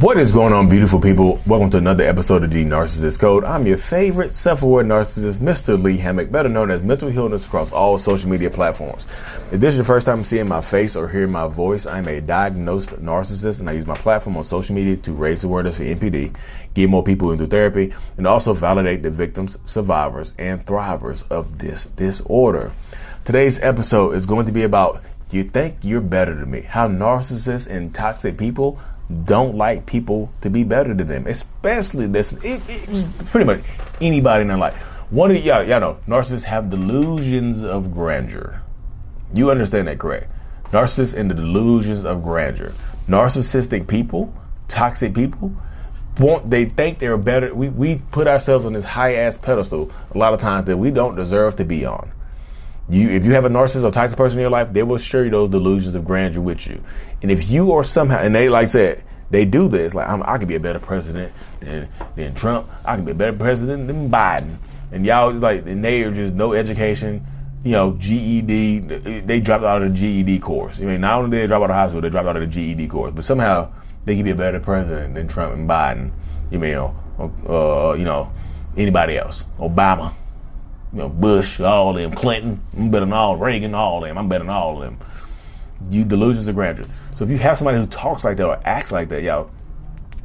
What is going on, beautiful people? Welcome to another episode of the Narcissist Code. I'm your favorite self-aware narcissist, Mr. Lee Hammock, better known as Mental Healness across all social media platforms. If this is your first time seeing my face or hearing my voice, I'm a diagnosed narcissist, and I use my platform on social media to raise awareness for NPD, get more people into therapy, and also validate the victims, survivors, and thrivers of this disorder. Today's episode is going to be about you think you're better than me. How narcissists and toxic people don't like people to be better than them, especially this. It, it, pretty much anybody in their life. One of y'all, y'all know narcissists have delusions of grandeur. You understand that, correct? Narcissists and the delusions of grandeur. Narcissistic people, toxic people, want they think they're better. We we put ourselves on this high ass pedestal a lot of times that we don't deserve to be on. You, if you have a narcissist or toxic person in your life, they will share those delusions of grandeur with you. And if you are somehow, and they like said, they do this. Like I'm, i could be a better president than, than Trump. I could be a better president than Biden. And y'all like, and they are just no education. You know, GED. They dropped out of the GED course. I mean, not only did they drop out of high school, they dropped out of the GED course. But somehow they can be a better president than Trump and Biden. You know, uh, you know, anybody else, Obama you know, Bush, all them, Clinton, I'm better than all Reagan, all them. I'm better than all of them. You delusions of grandeur. So if you have somebody who talks like that or acts like that, y'all,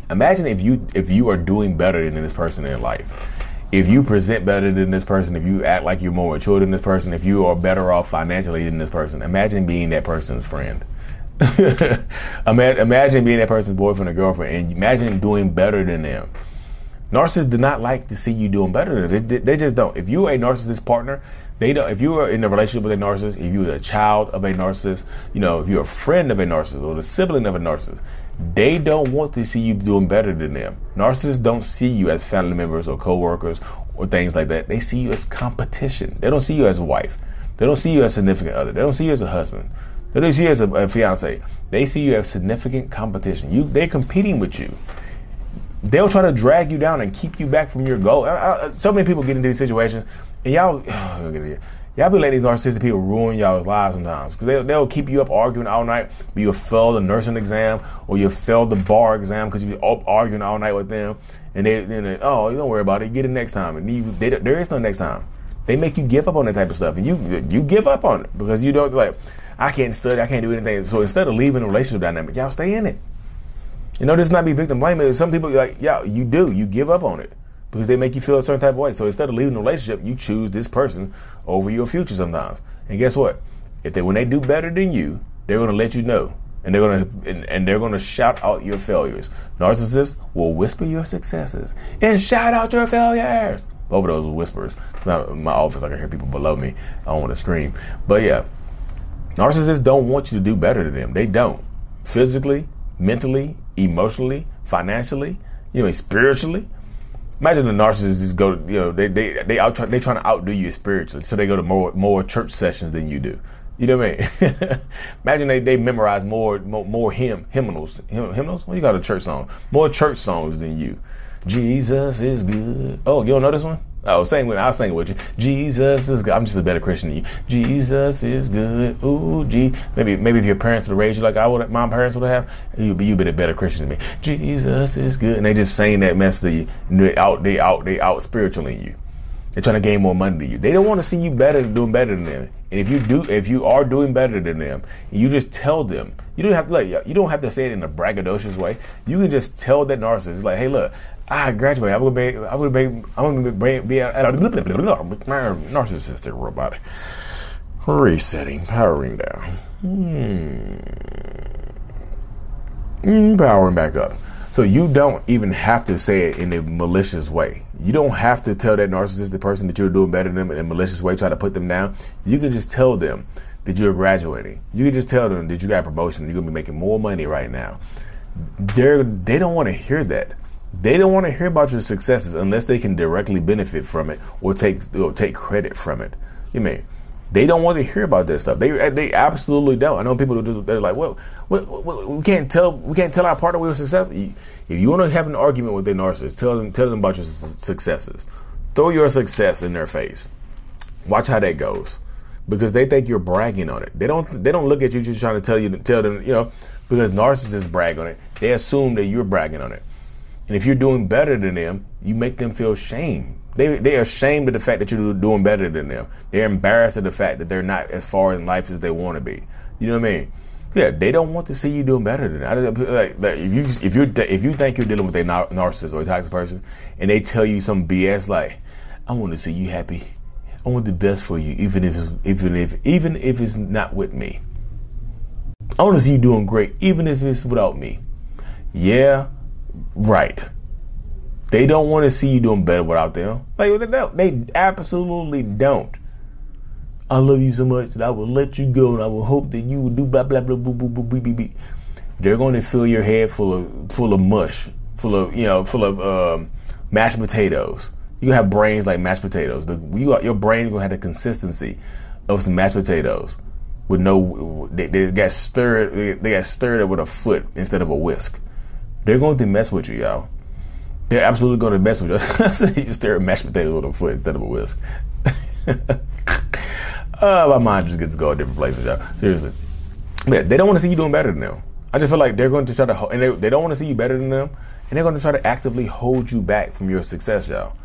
imagine if you if you are doing better than this person in life. If you present better than this person, if you act like you're more mature than this person, if you are better off financially than this person, imagine being that person's friend. imagine being that person's boyfriend or girlfriend, and imagine doing better than them. Narcissists do not like to see you doing better. They, they just don't. If you're a narcissist partner, they don't. If you are in a relationship with a narcissist, if you're a child of a narcissist, you know, if you're a friend of a narcissist or the sibling of a narcissist, they don't want to see you doing better than them. Narcissists don't see you as family members or coworkers or things like that. They see you as competition. They don't see you as a wife. They don't see you as a significant other. They don't see you as a husband. They don't see you as a, a fiance. They see you as significant competition. You, they're competing with you they'll try to drag you down and keep you back from your goal. I, I, so many people get into these situations, and y'all, oh, y'all be letting these narcissistic people ruin y'all's lives sometimes because they, they'll keep you up arguing all night. But you'll fail the nursing exam or you'll fail the bar exam because you're up arguing all night with them. And they, then they, oh, you don't worry about it. Get it next time. And you, they, there is no next time. They make you give up on that type of stuff, and you you give up on it because you don't like. I can't study. I can't do anything. So instead of leaving the relationship dynamic, y'all stay in it. You know, this not be victim blaming. Some people like, yeah, you do. You give up on it because they make you feel a certain type of way. So instead of leaving the relationship, you choose this person over your future sometimes. And guess what? If they when they do better than you, they're going to let you know, and they're going to and, and they're going to shout out your failures. Narcissists will whisper your successes and shout out your failures. Of those whispers. In my office, I can hear people below me. I don't want to scream, but yeah, narcissists don't want you to do better than them. They don't physically, mentally, emotionally, financially, you know, spiritually. Imagine the narcissists go, you know, they they they out they trying to outdo you spiritually, so they go to more more church sessions than you do. You know what I mean? Imagine they, they memorize more more, more hymn hymnals hymnals. What you got a church song? More church songs than you. Jesus is good. Oh, you don't know this one? I was saying, I was saying with you. Jesus is good. I'm just a better Christian than you. Jesus is good. Ooh, gee. Maybe, maybe if your parents would raise you like I would, my parents would have, you'd be, you'd be a better Christian than me. Jesus is good. And they just saying that mess to you. They out, they out, they out spiritually in you. They're trying to gain more money than you. They don't want to see you better, doing better than them. And if you do, if you are doing better than them, you just tell them. You don't have to like, you don't have to say it in a braggadocious way. You can just tell that narcissist, like, hey, look, I graduated. I would be, I would be, I would be, be at a narcissistic robot. Resetting, powering down. Hmm. Powering back up. So you don't even have to say it in a malicious way. You don't have to tell that narcissistic person that you're doing better than them in a malicious way, try to put them down. You can just tell them that you're graduating. You can just tell them that you got a promotion. You're gonna be making more money right now. They're they don't want to hear that. They don't want to hear about your successes unless they can directly benefit from it or take or take credit from it. You mean they don't want to hear about that stuff. They they absolutely don't. I know people who just they're like, well, we, we, can't tell we can't tell our partner we were successful. If you want to have an argument with a narcissist, tell them tell them about your successes. Throw your success in their face. Watch how that goes because they think you're bragging on it. They don't they don't look at you just trying to tell you tell them you know because narcissists brag on it. They assume that you're bragging on it. And if you're doing better than them, you make them feel shame. They they are ashamed of the fact that you're doing better than them. They're embarrassed of the fact that they're not as far in life as they want to be. You know what I mean? Yeah, they don't want to see you doing better than that. Like, like if you if you if you think you're dealing with a narcissist or a toxic person, and they tell you some BS like, "I want to see you happy. I want the best for you, even if even if even if it's not with me. I want to see you doing great, even if it's without me." Yeah, right. They don't want to see you doing better without them. Like they don't. They absolutely don't. I love you so much that I will let you go and I will hope that you will do blah blah blah blah blah blah blah. blah. They're going to fill your head full of full of mush, full of you know, full of um, mashed potatoes. You have brains like mashed potatoes. The, you got, your gonna have the consistency of some mashed potatoes with no. They, they got stirred. They got stirred up with a foot instead of a whisk. They're going to mess with you, y'all. They're absolutely going to mess with you. you stir mashed potatoes with a foot instead of a whisk. uh, my mind just gets to go different places, y'all. Seriously. Man, they don't want to see you doing better than them. I just feel like they're going to try to, and they, they don't want to see you better than them, and they're going to try to actively hold you back from your success, y'all.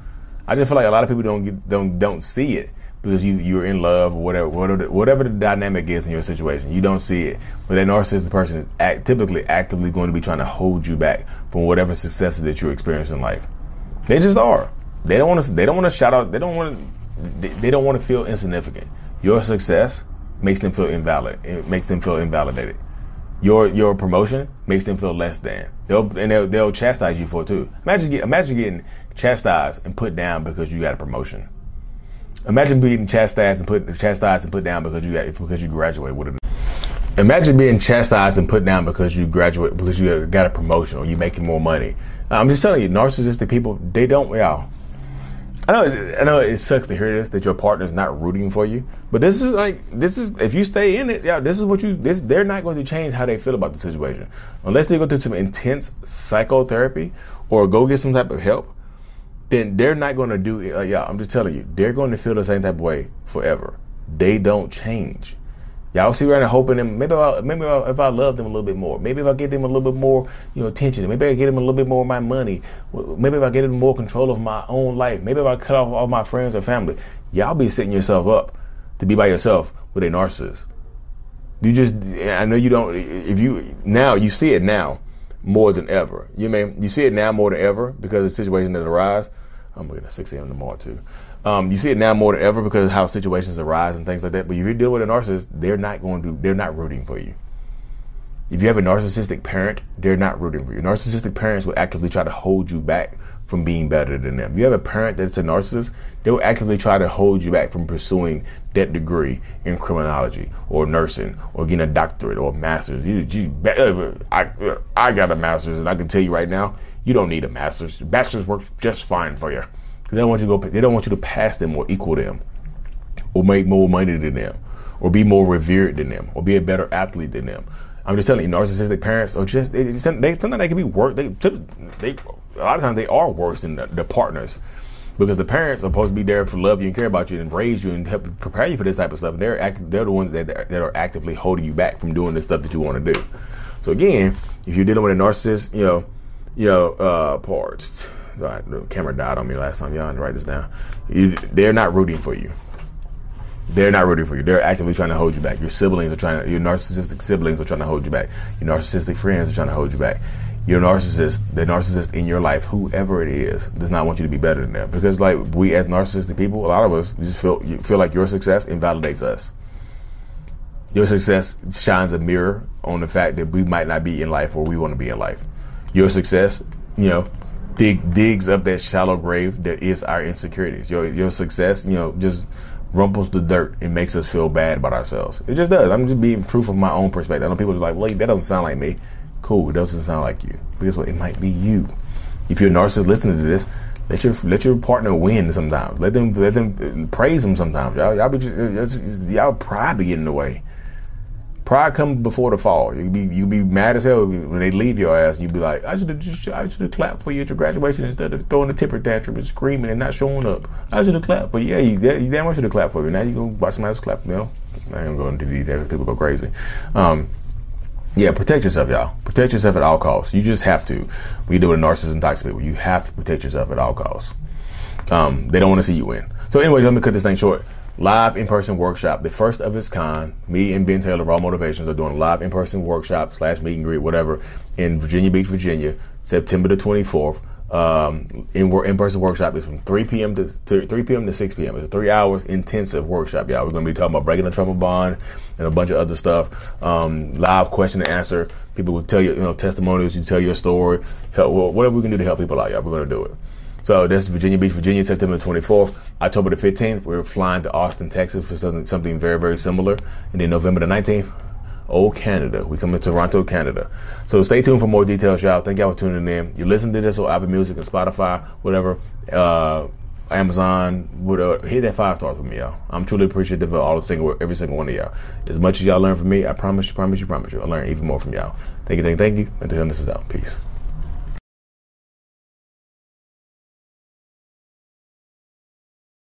I just feel like a lot of people don't get, don't don't see it because you you're in love or whatever whatever whatever the dynamic is in your situation. You don't see it, but that narcissistic person is act, typically actively going to be trying to hold you back from whatever successes that you're experiencing in life. They just are. They don't want to. They don't want to shout out. They don't want to. They, they don't want to feel insignificant. Your success makes them feel invalid. It makes them feel invalidated. Your your promotion makes them feel less than. They'll and they'll, they'll chastise you for it too. Imagine imagine getting chastised and put down because you got a promotion. Imagine being chastised and put chastised and put down because you because you graduate with it. Imagine being chastised and put down because you graduate because you got a promotion or you're making more money. I'm just telling you, narcissistic people they don't. Yeah, I know. I know it sucks to hear this that your partner's not rooting for you, but this is like this is if you stay in it, yeah, this is what you. This they're not going to change how they feel about the situation unless they go through some intense psychotherapy or go get some type of help then they're not going to do it. Uh, yeah, I'm just telling you, they're going to feel the same type of way forever. They don't change. Y'all see around and hoping them. Maybe if I, maybe I, if I love them a little bit more. Maybe if I give them a little bit more, you know, attention. Maybe I get them a little bit more of my money. Maybe if I get them more control of my own life. Maybe if I cut off all my friends or family. Y'all be setting yourself up to be by yourself with a narcissist. You just, I know you don't. If you now you see it now more than ever. You mean you see it now more than ever because of the situation that arise. I'm looking at 6 a.m. tomorrow too. Um, you see it now more than ever because of how situations arise and things like that. But if you're dealing with a narcissist, they're not going to, they're not rooting for you. If you have a narcissistic parent, they're not rooting for you. Narcissistic parents will actively try to hold you back from being better than them. If you have a parent that's a narcissist, they will actively try to hold you back from pursuing that degree in criminology or nursing or getting a doctorate or a master's. You, you, I, I got a master's, and I can tell you right now, you don't need a master's. Bachelor's works just fine for you. They don't want you to go. They don't want you to pass them or equal them, or make more money than them, or be more revered than them, or be a better athlete than them. I'm just telling you, narcissistic parents are just they, they sometimes they can be worse. They, they a lot of times they are worse than the, the, partners because the parents are supposed to be there for love you and care about you and raise you and help prepare you for this type of stuff. And they're act, they're the ones that that are actively holding you back from doing the stuff that you want to do. So again, if you're dealing with a narcissist, you know you know, uh, parts. The camera died on me last time. Y'all write this down. You, they're not rooting for you. They're not rooting for you. They're actively trying to hold you back. Your siblings are trying to. Your narcissistic siblings are trying to hold you back. Your narcissistic friends are trying to hold you back. Your narcissist, the narcissist in your life, whoever it is, does not want you to be better than them. Because like we as narcissistic people, a lot of us just feel feel like your success invalidates us. Your success shines a mirror on the fact that we might not be in life where we want to be in life your success, you know, dig digs up that shallow grave that is our insecurities. Your your success, you know, just rumples the dirt and makes us feel bad about ourselves. It just does. I'm just being proof of my own perspective. I know people are like, well, that doesn't sound like me. Cool, it doesn't sound like you. Because what? It might be you. If you're a narcissist listening to this, let your let your partner win sometimes. Let them let them uh, praise them sometimes. Y'all y'all be uh, y'all pride be getting in the way. Pride comes before the fall. You be you be mad as hell when they leave your ass. You be like, I should have just I should have clapped for you at your graduation instead of throwing a temper tantrum and screaming and not showing up. I should have clapped for you. Yeah, you, you damn well should have clapped for you. Now you go watch somebody else clap. You know, I ain't going to do. Things. People go crazy. Um, Yeah, protect yourself, y'all. Protect yourself at all costs. You just have to. When you deal with a narcissist and toxic people, you have to protect yourself at all costs. Um, they don't want to see you win. So, anyways, let me cut this thing short. Live in person workshop, the first of its kind. Me and Ben Taylor, Raw Motivations, are doing a live in person workshop slash meet and greet, whatever, in Virginia Beach, Virginia, September the 24th um, in in person workshop is from 3 p.m. to 3 p.m. to 6 p.m. It's a three hours intensive workshop, y'all. We're going to be talking about breaking the trauma bond and a bunch of other stuff. Um, live question and answer. People will tell you, you know, testimonials. You tell your story. Help, whatever we can do to help people out, y'all. We're going to do it. So this is Virginia Beach, Virginia, September 24th. October the 15th, we're flying to Austin, Texas for something, something very, very similar. And then November the 19th, Oh Canada. We come to Toronto, Canada. So stay tuned for more details, y'all. Thank y'all for tuning in. You listen to this on Apple Music and Spotify, whatever. Uh, Amazon, whatever. Hit that five stars for me, y'all. I'm truly appreciative of all the single, every single one of y'all. As much as y'all learn from me, I promise you, promise you, promise you, I learn even more from y'all. Thank you, thank you, thank you. Until this is out. Peace.